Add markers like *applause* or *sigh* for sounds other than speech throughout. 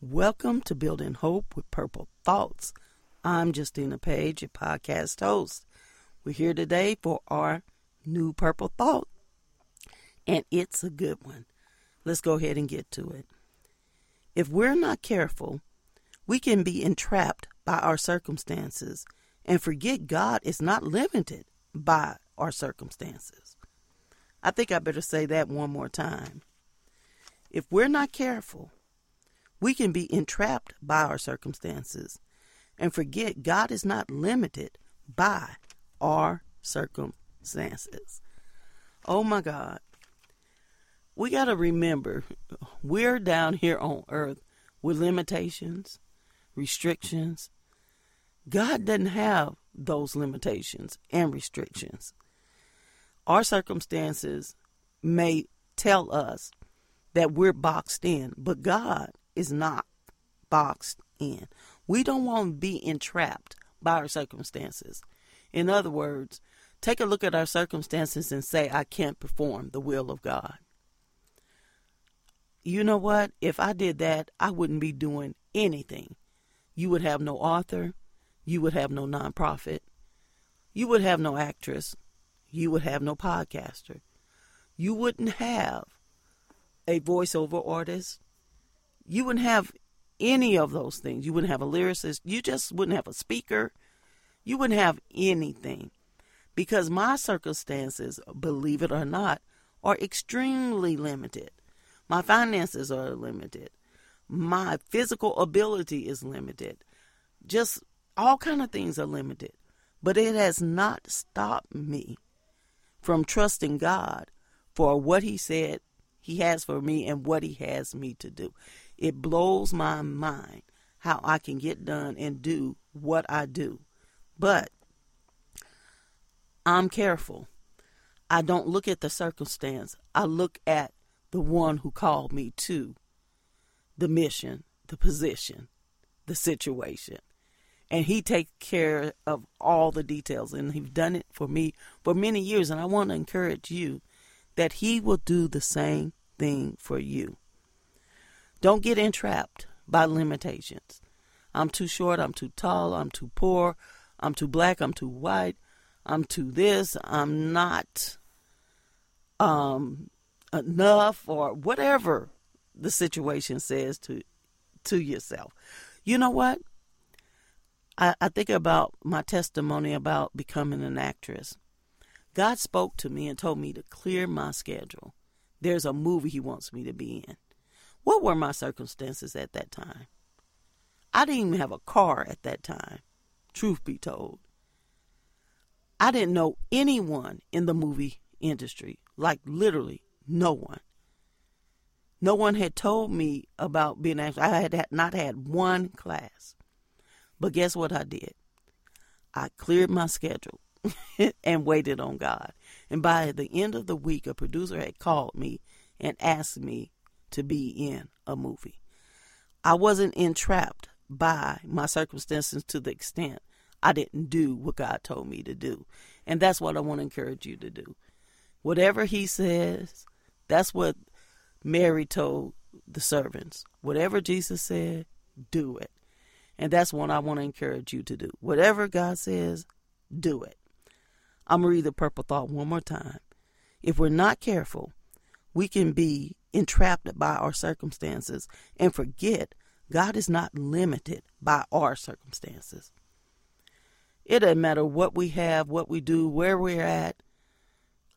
Welcome to Building Hope with Purple Thoughts. I'm Justina Page, your podcast host. We're here today for our new Purple Thought, and it's a good one. Let's go ahead and get to it. If we're not careful, we can be entrapped by our circumstances and forget God is not limited by our circumstances. I think I better say that one more time. If we're not careful, we can be entrapped by our circumstances and forget God is not limited by our circumstances. Oh my God. We got to remember we're down here on earth with limitations, restrictions. God doesn't have those limitations and restrictions. Our circumstances may tell us that we're boxed in, but God is not boxed in. We don't want to be entrapped by our circumstances. In other words, take a look at our circumstances and say, I can't perform the will of God. You know what? If I did that, I wouldn't be doing anything you would have no author, you would have no nonprofit, you would have no actress, you would have no podcaster, you wouldn't have a voiceover artist, you wouldn't have any of those things. You wouldn't have a lyricist, you just wouldn't have a speaker, you wouldn't have anything. Because my circumstances, believe it or not, are extremely limited. My finances are limited my physical ability is limited. Just all kind of things are limited. But it has not stopped me from trusting God for what he said he has for me and what he has me to do. It blows my mind how I can get done and do what I do. But I'm careful. I don't look at the circumstance. I look at the one who called me to the mission, the position, the situation. And he takes care of all the details. And he's done it for me for many years. And I want to encourage you that he will do the same thing for you. Don't get entrapped by limitations. I'm too short, I'm too tall, I'm too poor, I'm too black, I'm too white, I'm too this, I'm not um enough or whatever the situation says to to yourself. You know what? I, I think about my testimony about becoming an actress. God spoke to me and told me to clear my schedule. There's a movie He wants me to be in. What were my circumstances at that time? I didn't even have a car at that time, truth be told. I didn't know anyone in the movie industry, like literally no one. No one had told me about being an I had not had one class. But guess what I did? I cleared my schedule *laughs* and waited on God. And by the end of the week, a producer had called me and asked me to be in a movie. I wasn't entrapped by my circumstances to the extent I didn't do what God told me to do. And that's what I want to encourage you to do. Whatever He says, that's what Mary told the servants, whatever Jesus said, do it. And that's what I want to encourage you to do. Whatever God says, do it. I'm going to read the purple thought one more time. If we're not careful, we can be entrapped by our circumstances and forget God is not limited by our circumstances. It doesn't matter what we have, what we do, where we're at,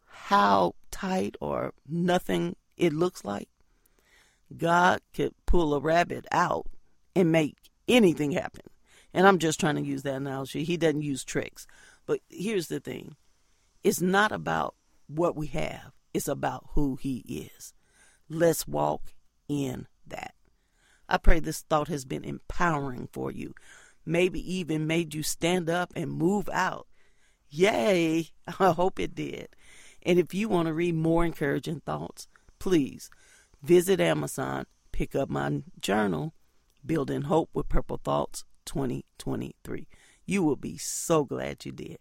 how tight or nothing it looks like, God could pull a rabbit out and make anything happen. And I'm just trying to use that analogy. He doesn't use tricks. But here's the thing it's not about what we have, it's about who He is. Let's walk in that. I pray this thought has been empowering for you, maybe even made you stand up and move out. Yay! *laughs* I hope it did. And if you want to read more encouraging thoughts, please visit Amazon, pick up my journal, Building Hope with Purple Thoughts 2023. You will be so glad you did.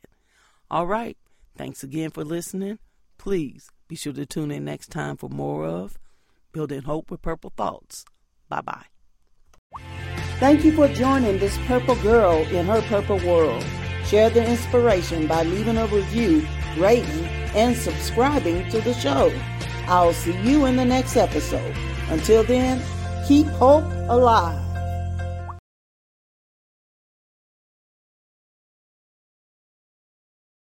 All right. Thanks again for listening. Please be sure to tune in next time for more of Building Hope with Purple Thoughts. Bye bye. Thank you for joining this purple girl in her purple world. Share the inspiration by leaving a review, rating, and subscribing to the show. I'll see you in the next episode. Until then, keep hope alive.